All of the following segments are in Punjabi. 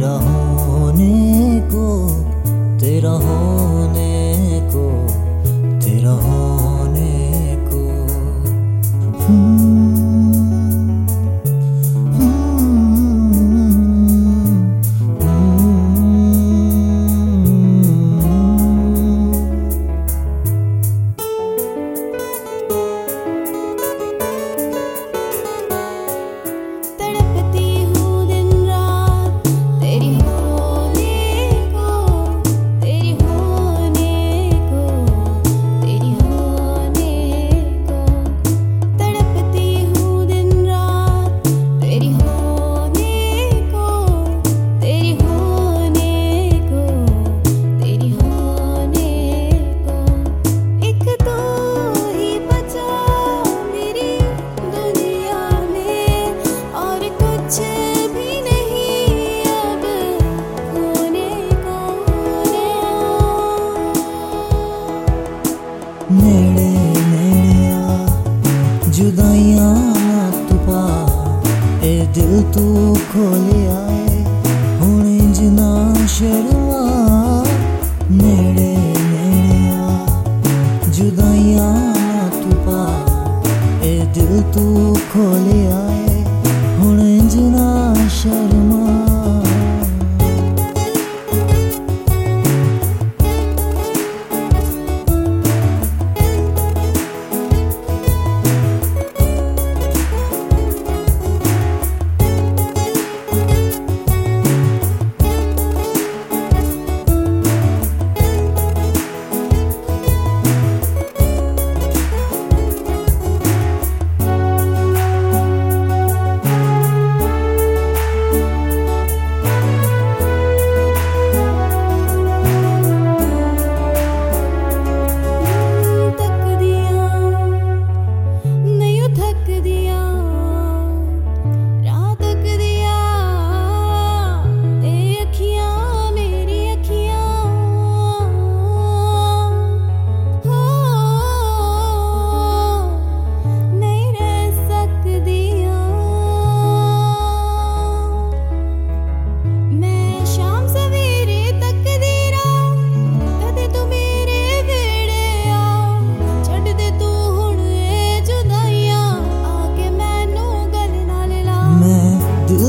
it all ਜੁਦਾਈਆਂ ਨਾ ਤੂੰ ਪਾ ਇਹ ਦਿਲ ਤੂੰ ਖੋਲਿਆ ਏ ਹੁਣ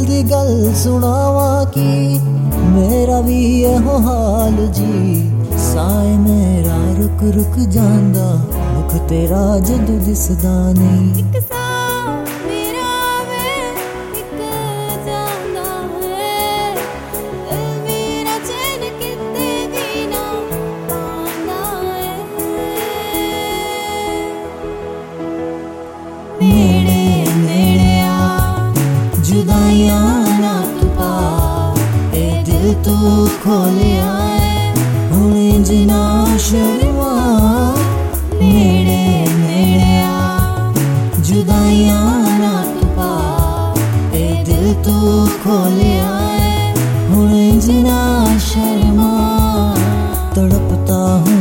ਮੈਂ ਦਿਲ ਦੀ ਗੱਲ ਸੁਣਾਵਾਂ ਕੀ? ਮੇਰਾ ਵੀ ਇਹੋ ਹਾਲ ਜੀ। ਸਾਏ ਮੇਰਾ ਰੁਕ ਰੁਕ ਜਾਂਦਾ ਮੁਖ ਤੇਰਾ ਜਦੋਂ ਦਿਸਦਾ ਨਹੀਂ। ਇੱਕ ਸਾਹ ਮੇਰਾ ਵੇ ਇੱਕ ਜਾਂਦਾ ਹੈ। ਦਿਲ ਮੇਰਾ ਚੈਨ ਕਿਤੇ ਵੀ ਨਾ ਪਾਉਂਦਾ ਹੈ। ਨੇੜੇ ਜੁਦਾਈਆਂ ਨਾ ਤੂੰ ਪਾ ਇਹ ਦਿਲ ਤੂੰ ਖੋਲਿਆ ਏ ਹੁਣ ਇੰਜ ਨਾ ਸ਼ਰਮਾ ਨੇੜੇ ਨੇੜੇ ਆ। ਜੁਦਾਈਆਂ ਨਾ ਤੂੰ ਪਾ ਇਹ ਦਿਲ ਤੂੰ ਖੋਲਿਆ ਏ ਹੁਣ ਇੰਜ ਨਾ ਸ਼ਰਮਾ ਤੜਪਤਾ ਹੂੰ।